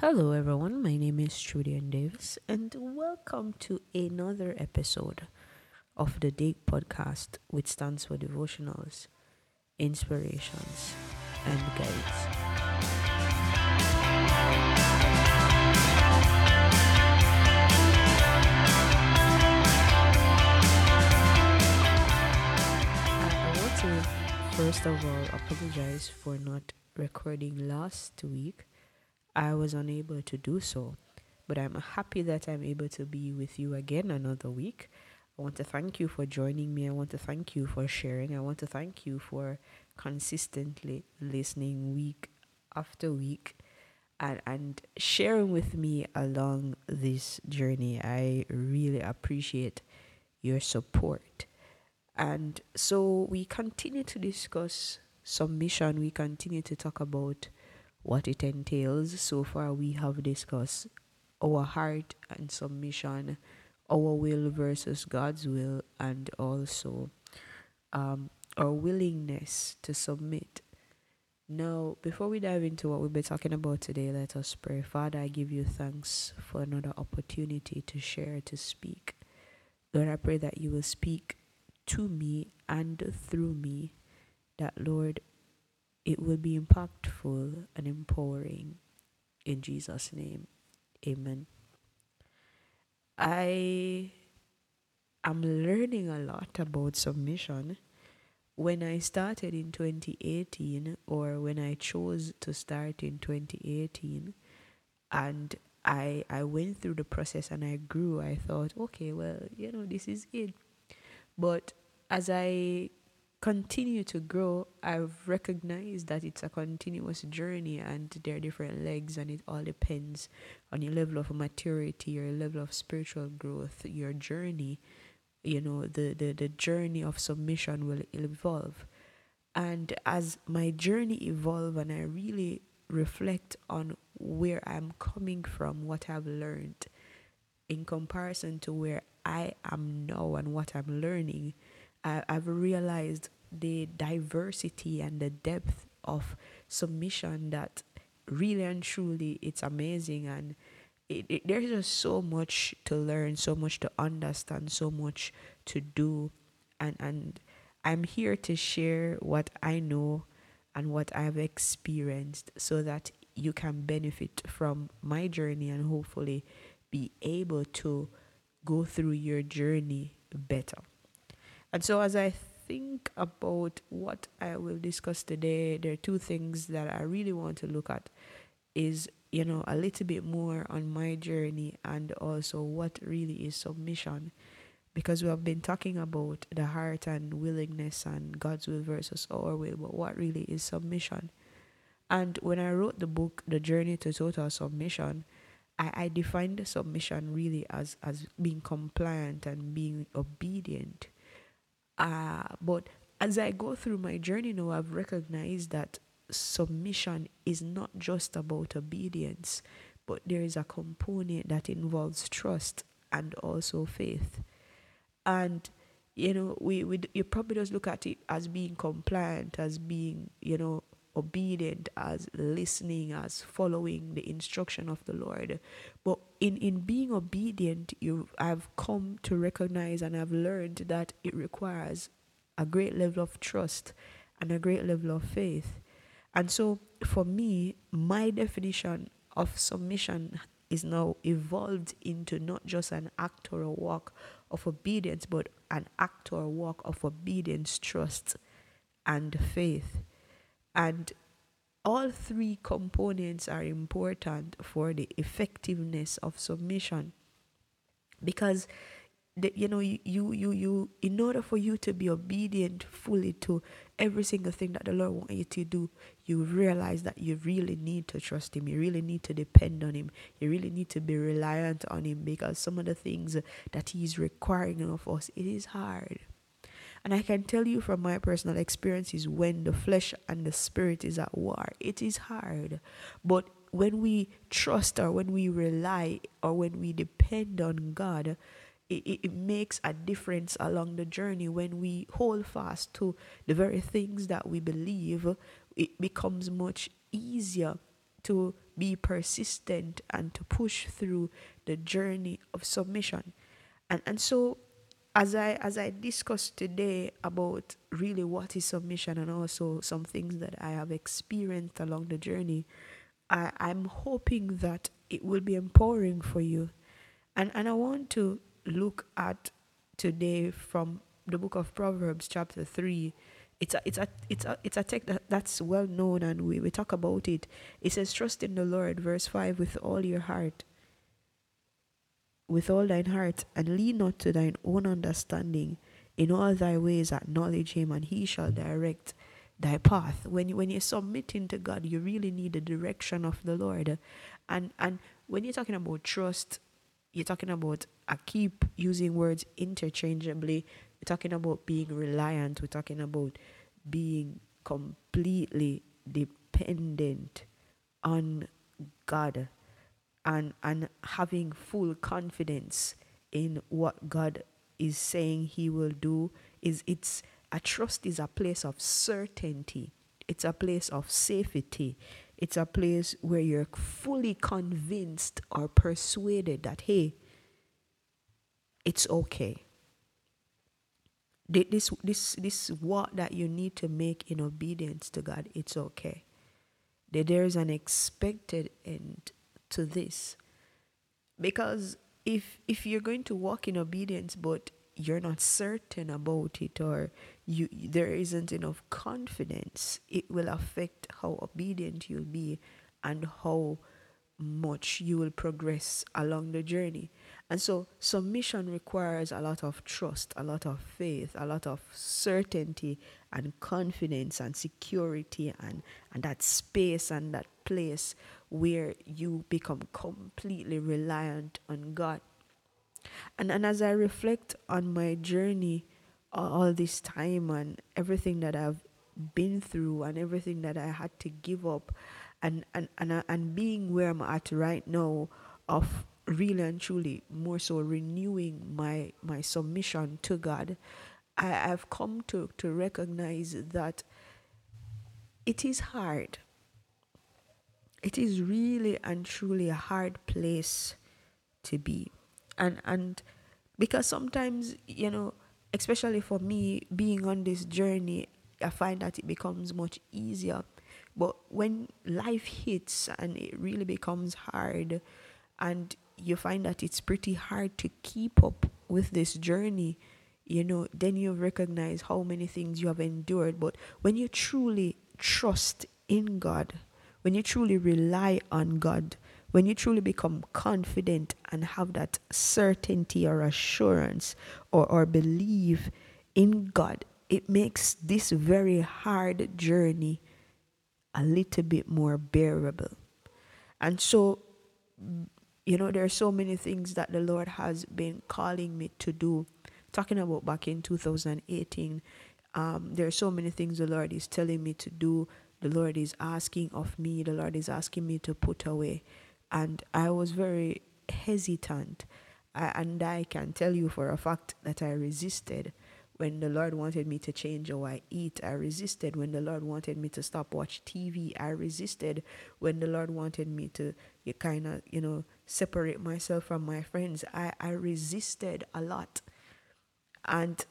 Hello, everyone. My name is Trudian Davis, and welcome to another episode of the Dig Podcast, which stands for Devotionals, Inspirations, and Guides. I want to first of all apologize for not recording last week. I was unable to do so, but I'm happy that I'm able to be with you again another week. I want to thank you for joining me. I want to thank you for sharing. I want to thank you for consistently listening week after week and, and sharing with me along this journey. I really appreciate your support. And so we continue to discuss submission. We continue to talk about what it entails. So far, we have discussed our heart and submission, our will versus God's will, and also um, our willingness to submit. Now, before we dive into what we'll be talking about today, let us pray. Father, I give you thanks for another opportunity to share, to speak. Lord, I pray that you will speak to me and through me, that, Lord, it will be impactful and empowering. In Jesus' name, amen. I am learning a lot about submission. When I started in 2018, or when I chose to start in 2018, and I I went through the process and I grew, I thought, okay, well, you know, this is it. But as I continue to grow, I've recognized that it's a continuous journey and there are different legs, and it all depends on your level of maturity, your level of spiritual growth, your journey. You know, the, the, the journey of submission will evolve. And as my journey evolve and I really reflect on where I'm coming from, what I've learned in comparison to where I am now and what I'm learning, I, I've realized the diversity and the depth of submission that really and truly it's amazing. And it, it, there's just so much to learn so much to understand so much to do. And and i'm here to share what i know and what i've experienced so that you can benefit from my journey and hopefully be able to go through your journey better. And so as i think about what I will discuss today, there are two things that I really want to look at is you know a little bit more on my journey and also what really is submission. Because we have been talking about the heart and willingness and God's will versus our will but what really is submission? And when I wrote the book The Journey to Total Submission I, I defined submission really as as being compliant and being obedient uh, but as I go through my journey now, I've recognized that submission is not just about obedience, but there is a component that involves trust and also faith. And you know, we, we you probably just look at it as being compliant, as being, you know, obedient, as listening, as following the instruction of the Lord. But in, in being obedient, you I've come to recognize and I've learned that it requires a great level of trust and a great level of faith. And so for me, my definition of submission is now evolved into not just an act or a walk of obedience, but an act or walk of obedience, trust, and faith. And all three components are important for the effectiveness of submission. Because the, you know you, you you in order for you to be obedient fully to every single thing that the lord wants you to do you realize that you really need to trust him. You really need to depend on him. You really need to be reliant on him because some of the things that he's requiring of us it is hard and I can tell you from my personal experiences when the flesh and the spirit is at war, it is hard. But when we trust or when we rely or when we depend on God, it, it, makes a difference along the journey. When we hold fast to the very things that we believe, it becomes much easier to be persistent and to push through the journey of submission. And and so as I as I discussed today about really what is submission and also some things that I have experienced along the journey, I, I'm hoping that it will be empowering for you. And and I want to look at today from the book of Proverbs chapter three it's a it's a it's a it's a text that, that's well known and we, we talk about it. It says, Trust in the Lord, verse five, with all your heart. With all thine heart, and lean not to thine own understanding. In all thy ways acknowledge him, and he shall direct thy path. When you when you're submitting to God, you really need the direction of the Lord. And and when you're talking about trust, you're talking about I keep using words interchangeably we're talking about being reliant. We're talking about being completely dependent on God and and having full confidence in what God is saying he will do is it's a trust is a place of certainty. It's a place of safety. It's a place where you're fully convinced or persuaded that hey it's okay. This this this what that you need to make in obedience to God, it's okay. That there is an expected end to this. Because if if you're going to walk in obedience but you're not certain about it or you there isn't enough confidence, it will affect how obedient you'll be and how much you will progress along the journey. And so submission requires a lot of trust, a lot of faith, a lot of certainty and confidence and security and, and that space and that place where you become completely reliant on God. And, and as I reflect on my journey all this time and everything that I've been through and everything that I had to give up and and and, uh, and being where I'm at right now of really and truly more so renewing my my submission to God, I, have come to, to recognize that it is hard. It is really and truly a hard place to be. And and because sometimes, you know, especially for me being on this journey, I find that it becomes much easier. But when life hits and it really becomes hard and you find that it's pretty hard to keep up with this journey, you know, then you recognize how many things you have endured. But when you truly trust in God, when you truly rely on God, when you truly become confident and have that certainty or assurance or, or believe in God, it makes this very hard journey a little bit more bearable. And so you know, there are so many things that the Lord has been calling me to do. Talking about back in 2018, um, there are so many things the Lord is telling me to do. The Lord is asking of me. The Lord is asking me to put away. And I was very hesitant. I, and I can tell you for a fact that I resisted when the Lord wanted me to change how I eat, I resisted. When the Lord wanted me to stop watch TV, I resisted. When the Lord wanted me to you kind of, you know, separate myself from my friends, I, I resisted a lot. And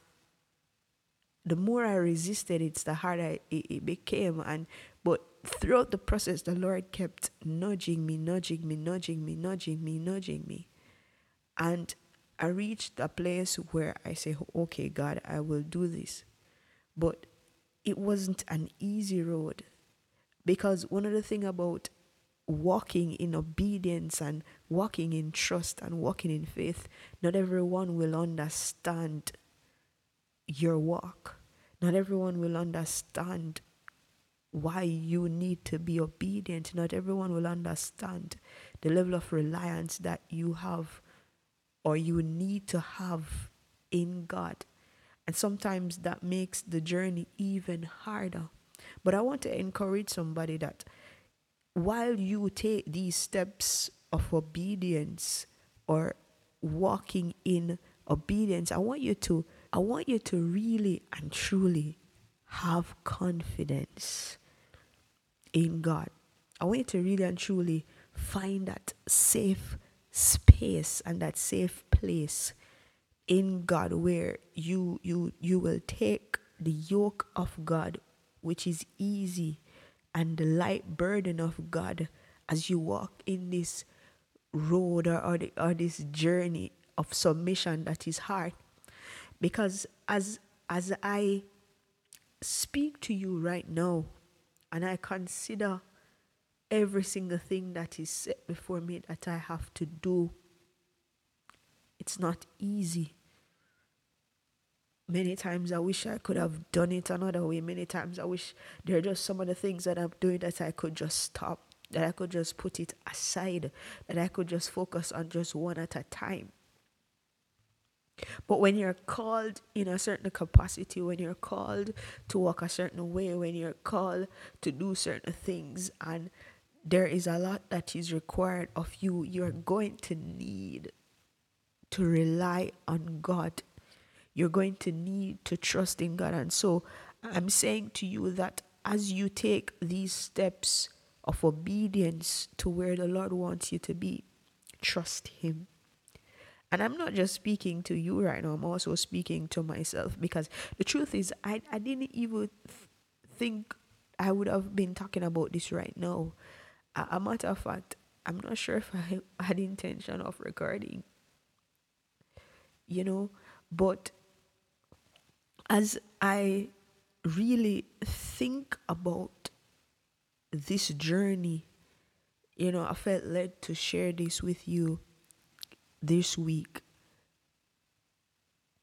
the more I resisted, it's the harder it, it became. And but throughout the process, the Lord kept nudging me, nudging me, nudging me, nudging me, nudging me. And I reached a place where I say, okay, God, I will do this. But it wasn't an easy road because one of the things about walking in obedience and walking in trust and walking in faith, not everyone will understand your walk. Not everyone will understand why you need to be obedient. Not everyone will understand the level of reliance that you have or you need to have in God. And sometimes that makes the journey even harder. But I want to encourage somebody that while you take these steps of obedience or walking in obedience, I want you to I want you to really and truly have confidence in God. I want you to really and truly find that safe space and that safe place in God where you you you will take the yoke of God which is easy and the light burden of God as you walk in this road or, or, the, or this journey of submission that is hard because as as I speak to you right now and I consider every single thing that is set before me that I have to do. It's not easy. Many times I wish I could have done it another way. Many times I wish there are just some of the things that I'm doing that I could just stop, that I could just put it aside, that I could just focus on just one at a time. But when you're called in a certain capacity, when you're called to walk a certain way, when you're called to do certain things, and there is a lot that is required of you. You're going to need to rely on God. You're going to need to trust in God. And so I'm saying to you that as you take these steps of obedience to where the Lord wants you to be, trust Him. And I'm not just speaking to you right now, I'm also speaking to myself because the truth is, I, I didn't even think I would have been talking about this right now a, a matter of fact, I'm not sure if I had intention of recording. You know, but as I really think about this journey, you know, I felt led to share this with you this week.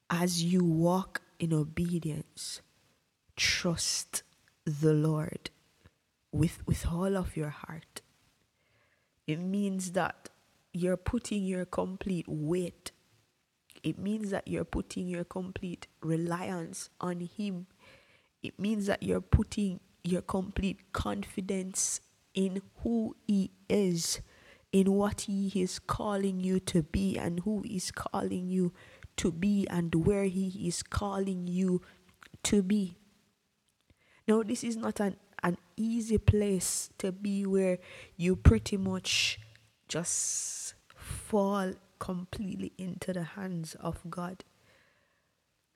As you walk in obedience, trust the Lord with, with all of your heart. It means that you're putting your complete weight. It means that you're putting your complete reliance on Him. It means that you're putting your complete confidence in who He is, in what He is calling you to be, and who is calling you to be, and where He is calling you to be. Now, this is not an an easy place to be where you pretty much just fall completely into the hands of God.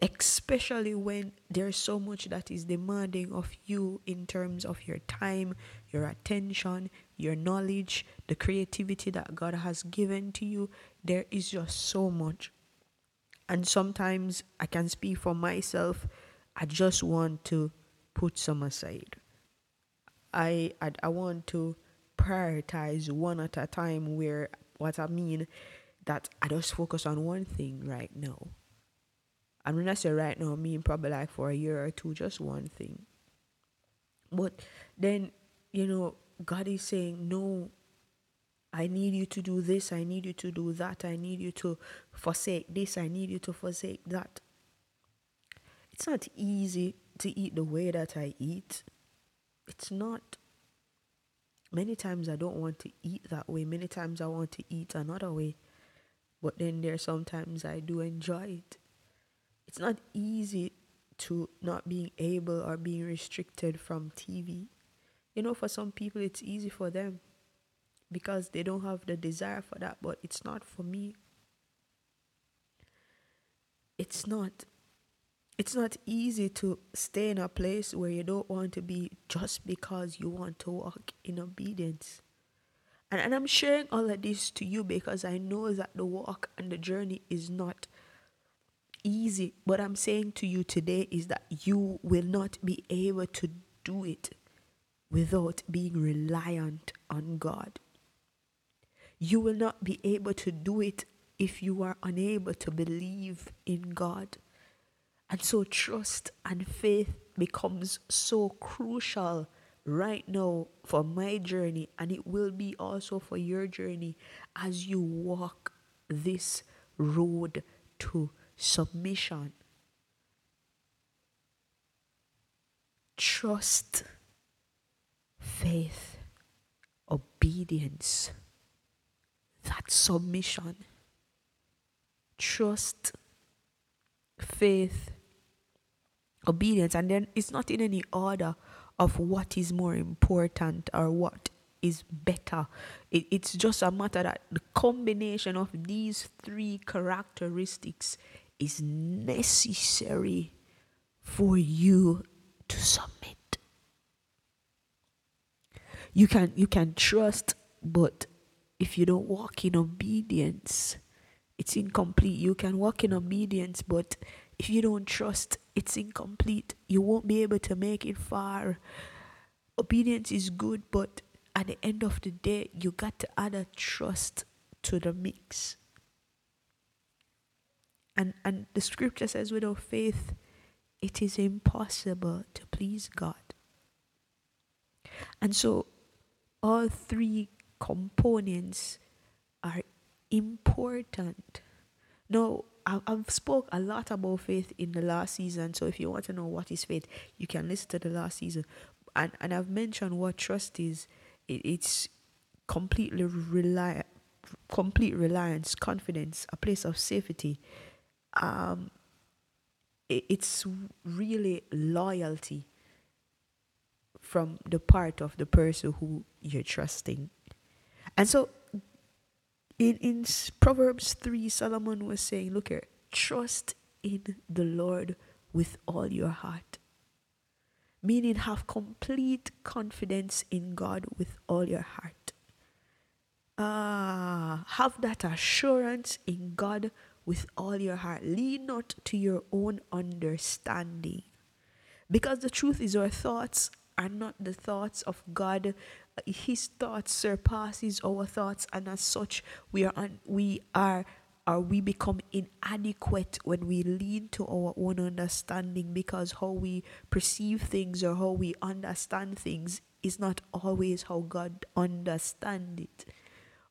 Especially when there's so much that is demanding of you in terms of your time, your attention, your knowledge, the creativity that God has given to you. There is just so much. And sometimes I can speak for myself, I just want to put some aside. I, I I want to prioritize one at a time where what I mean that I just focus on one thing right now. And when I say right now, I mean probably like for a year or two, just one thing. But then, you know, God is saying, No, I need you to do this, I need you to do that, I need you to forsake this, I need you to forsake that. It's not easy to eat the way that I eat. It's not. Many times I don't want to eat that way. Many times I want to eat another way. But then there sometimes I do enjoy it. It's not easy to not being able or being restricted from TV. You know, for some people it's easy for them because they don't have the desire for that, but it's not for me. It's not it's not easy to stay in a place where you don't want to be just because you want to walk in obedience. And, and I'm sharing all of this to you because I know that the walk and the journey is not easy. What I'm saying to you today is that you will not be able to do it without being reliant on God. You will not be able to do it if you are unable to believe in God. And so trust and faith becomes so crucial right now for my journey, and it will be also for your journey as you walk this road to submission. Trust, faith, obedience, that submission. Trust, faith, obedience and then it's not in any order of what is more important or what is better. It, it's just a matter that the combination of these three characteristics is necessary for you to submit. You can you can trust, but if you don't walk in obedience, it's incomplete. You can walk in obedience, but if you don't trust, it's incomplete. You won't be able to make it far. Obedience is good, but at the end of the day, you got to add a trust to the mix. And and the scripture says without faith it is impossible to please God. And so all three components are important. Now, I've spoke a lot about faith in the last season. So if you want to know what is faith, you can listen to the last season. And and I've mentioned what trust is. It, it's completely rely, complete reliance, confidence, a place of safety. Um, it, it's really loyalty from the part of the person who you're trusting. And so in, in Proverbs 3, Solomon was saying, Look here, trust in the Lord with all your heart. Meaning, have complete confidence in God with all your heart. Ah, have that assurance in God with all your heart. Lean not to your own understanding. Because the truth is, our thoughts are not the thoughts of God his thoughts surpasses our thoughts and as such we are un, we are or we become inadequate when we lean to our own understanding because how we perceive things or how we understand things is not always how God understands it.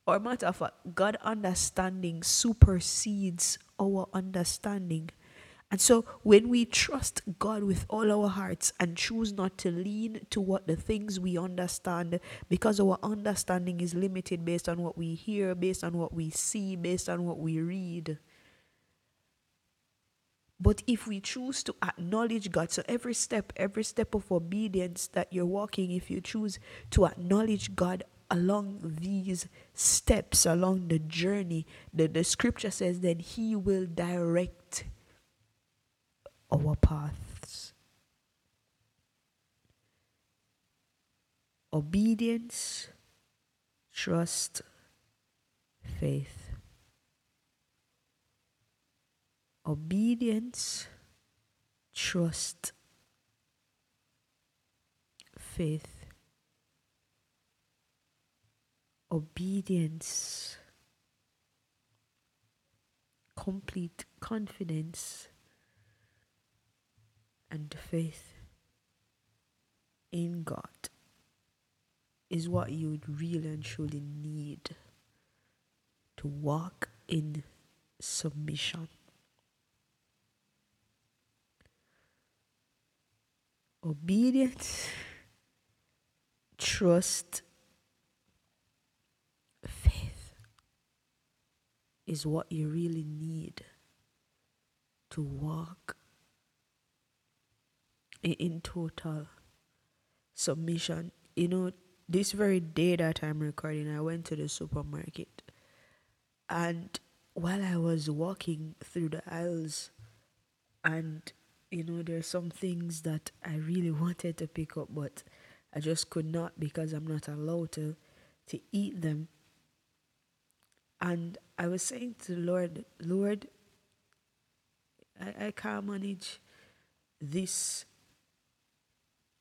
Or matter of fact, God understanding supersedes our understanding. And so when we trust God with all our hearts and choose not to lean to what the things we understand, because our understanding is limited based on what we hear, based on what we see, based on what we read. But if we choose to acknowledge God, so every step, every step of obedience that you're walking, if you choose to acknowledge God along these steps, along the journey, the, the scripture says that He will direct our paths. Obedience, trust, faith. Obedience, trust, faith. Obedience, complete confidence and faith in God is what you really and truly need to walk in submission. Obedience, trust, faith is what you really need to walk in total submission. You know, this very day that I'm recording, I went to the supermarket. And while I was walking through the aisles, and you know, there's some things that I really wanted to pick up, but I just could not because I'm not allowed to to eat them. And I was saying to the Lord, Lord, I, I can't manage this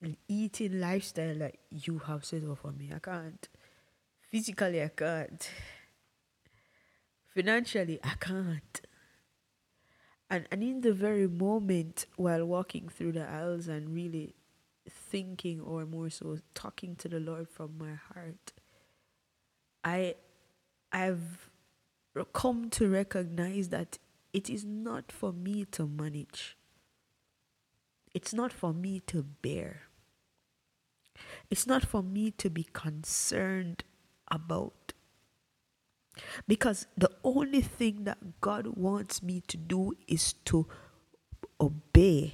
an eating lifestyle that you have set up for me. I can't. Physically, I can't. Financially, I can't. And, and in the very moment while walking through the aisles and really thinking or more so talking to the Lord from my heart, I I've come to recognize that it is not for me to manage. It's not for me to bear. It's not for me to be concerned about. Because the only thing that God wants me to do is to obey,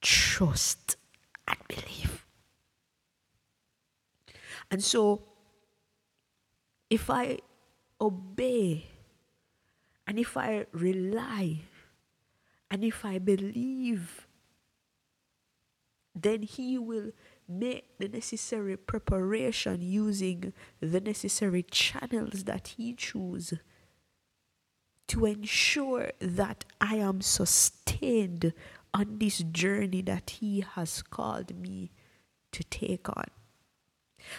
trust, and believe. And so, if I obey and if I rely and if I believe, then He will make the necessary preparation using the necessary channels that He chooses to ensure that I am sustained on this journey that He has called me to take on.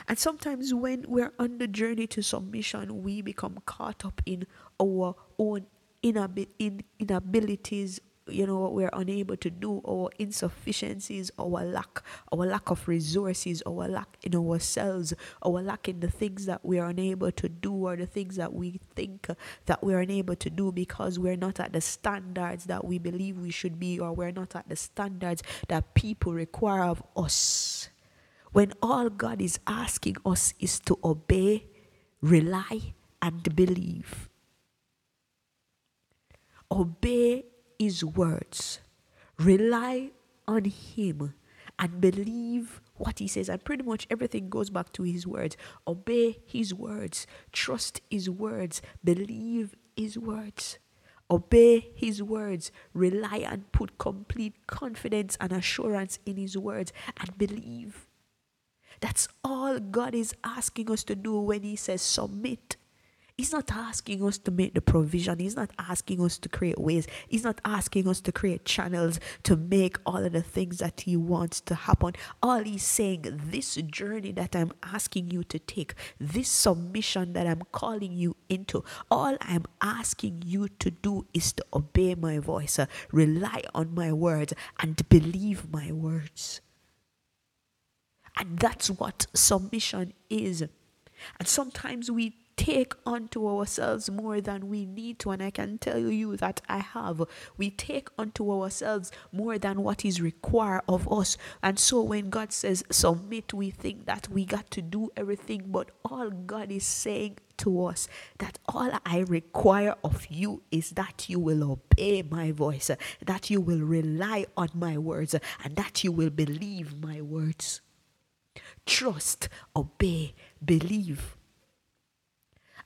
And sometimes when we're on the journey to submission, we become caught up in our own inabilities you know what we're unable to do our insufficiencies our lack our lack of resources our lack in ourselves our lack in the things that we are unable to do or the things that we think that we're unable to do because we're not at the standards that we believe we should be or we're not at the standards that people require of us. When all God is asking us is to obey rely and believe. Obey his words. Rely on him and believe what he says. And pretty much everything goes back to his words. Obey his words, trust his words, believe his words. Obey his words, rely and put complete confidence and assurance in his words, and believe. That's all God is asking us to do when he says submit He's not asking us to make the provision. He's not asking us to create ways. He's not asking us to create channels to make all of the things that He wants to happen. All He's saying, this journey that I'm asking you to take, this submission that I'm calling you into, all I'm asking you to do is to obey my voice, uh, rely on my words, and believe my words. And that's what submission is. And sometimes we take unto ourselves more than we need to. And I can tell you that I have. We take unto ourselves more than what is required of us. And so when God says submit, we think that we got to do everything. But all God is saying to us that all I require of you is that you will obey my voice, that you will rely on my words, and that you will believe my words. Trust, obey, believe.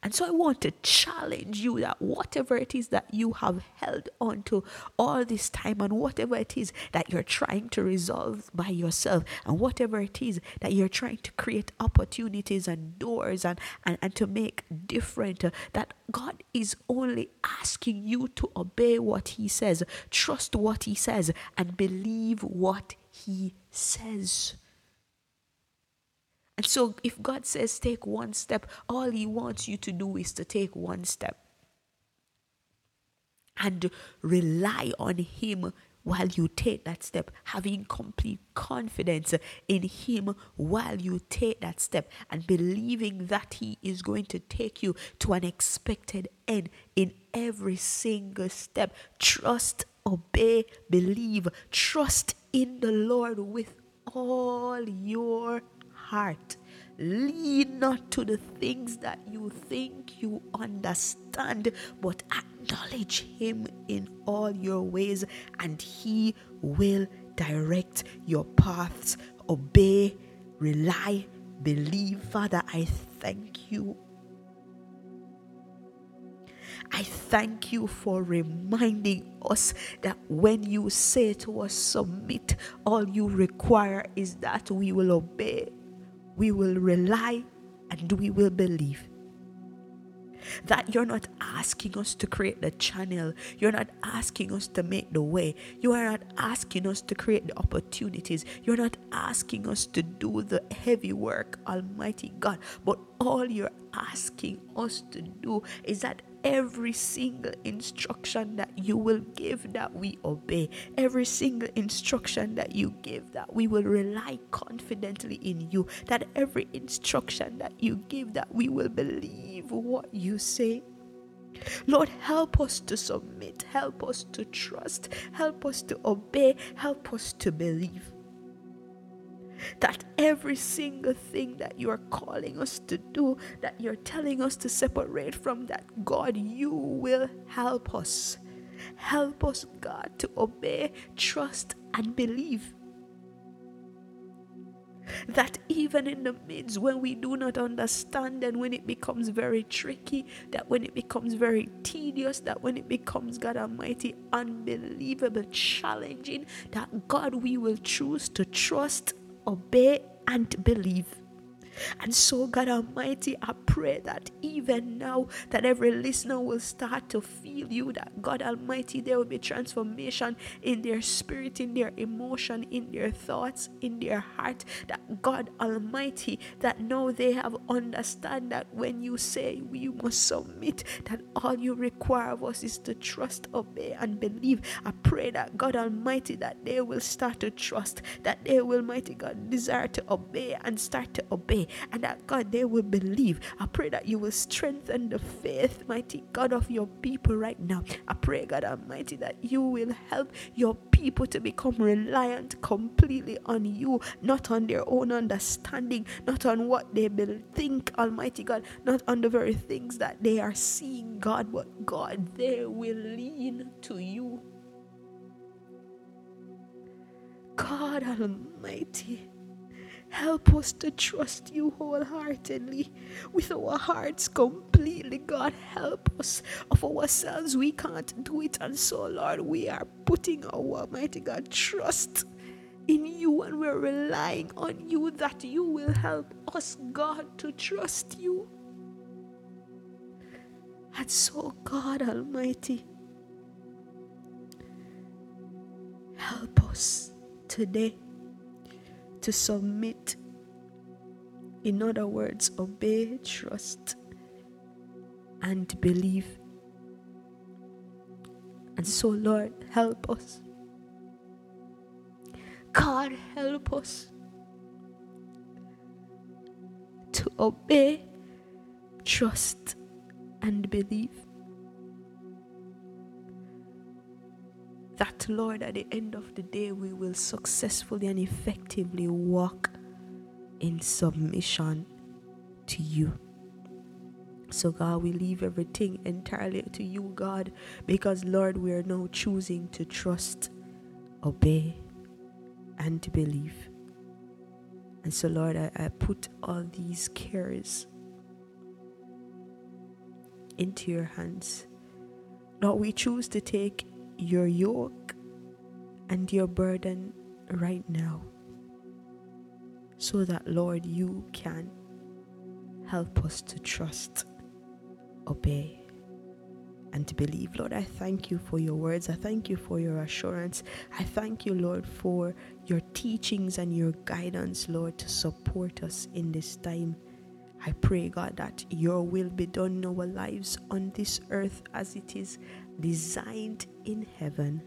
And so I want to challenge you that whatever it is that you have held on to all this time, and whatever it is that you're trying to resolve by yourself, and whatever it is that you're trying to create opportunities and doors and, and, and to make different, uh, that God is only asking you to obey what He says, trust what He says, and believe what He says. And so, if God says take one step, all He wants you to do is to take one step and rely on Him while you take that step, having complete confidence in Him while you take that step, and believing that He is going to take you to an expected end in every single step. Trust, obey, believe, trust in the Lord with all your heart. Lean not to the things that you think you understand, but acknowledge Him in all your ways, and He will direct your paths. Obey, rely, believe. Father, I thank you. I thank you for reminding us that when you say to us, submit, all you require is that we will obey we will rely and we will believe. That you're not asking us to create the channel. You're not asking us to make the way. You are not asking us to create the opportunities. You're not asking us to do the heavy work, Almighty God. But all you're asking us to do is that every single instruction that you will give that we obey, every single instruction that you give that we will rely confidently in you, that every instruction that you give that we will believe what you say. Lord, help us to submit, help us to trust, help us to obey, help us to believe that every single thing that you are calling us to do, that you're telling us to separate from that, God, you will help us. Help us, God, to obey, trust, and believe. that even in the midst when we do not understand and when it becomes very tricky, that when it becomes very tedious, that when it becomes, God Almighty, unbelievable, challenging, that God, we will choose to trust, obey, and believe. And so, God Almighty, I pray that even now, that every listener will start to feel you, that God Almighty, there will be transformation in their spirit, in their emotion, in their thoughts, in their heart. That God Almighty, that now they have understand that when you say we must submit, that all you require of us is to trust, obey, and believe. I pray that God Almighty, that they will start to trust, that they will, mighty God, desire to obey and start to obey and that God, they will believe. I pray that you will strengthen the faith, mighty God, of your people right now. I pray, God Almighty, that you will help your people to become reliant completely on you, not on their own understanding, not on what they think, Almighty God, not on the very things that they are seeing, God, but God, they will lean to you. God Almighty. Help us to trust you wholeheartedly with our hearts completely. God, help us. Of ourselves, we can't do it. And so, Lord, we are putting our Almighty God trust in you and we're relying on you that you will help us, God, to trust you. And so, God Almighty, help us today to submit. In other words, obey, trust, and believe. And so, Lord, help us. God, help us to obey, trust, and believe. That, Lord, at the end of the day, we will successfully and effectively walk in submission to you. So, God, we leave everything entirely to you, God, because, Lord, we are now choosing to trust, obey, and to believe. And so, Lord, I, I put all these cares into your hands. Lord, we choose to take your yoke and your burden right now so that, Lord, you can help us to trust, obey, and to believe. Lord, I thank you for your words. I thank you for your assurance. I thank you, Lord, for your teachings and your guidance, Lord, to support us in this time. I pray, God, that your will be done in our lives on this earth as it is designed in heaven.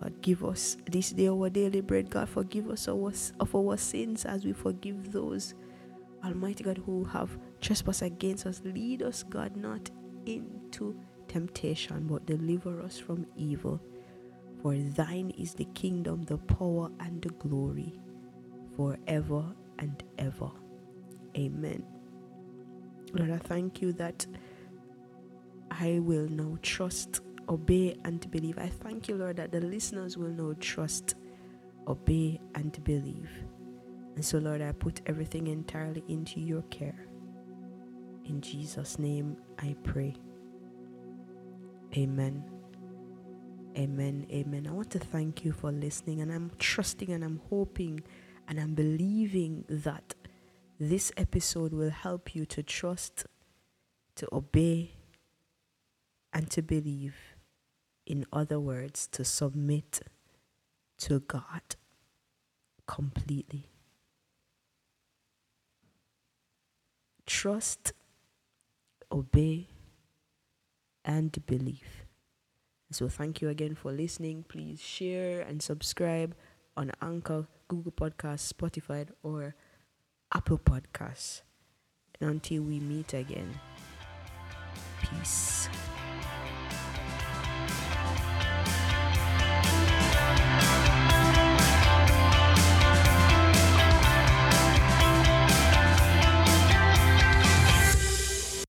God, give us this day our daily bread. God, forgive us of our sins as we forgive those, Almighty God, who have trespassed against us. Lead us, God, not into temptation, but deliver us from evil. For thine is the kingdom, the power, and the glory forever and ever. Amen. Lord, I thank you that I will now trust, obey, and believe. I thank you, Lord, that the listeners will now trust, obey, and believe. And so, Lord, I put everything entirely into your care. In Jesus' name I pray. Amen. Amen. Amen. I want to thank you for listening, and I'm trusting and I'm hoping and I'm believing that this episode will help you to trust, to obey, and to believe. In other words, to submit to God completely. Trust, obey, and believe. So, thank you again for listening. Please share and subscribe on Anchor, Google Podcasts, Spotify, or Apple Podcasts. And until we meet again, peace.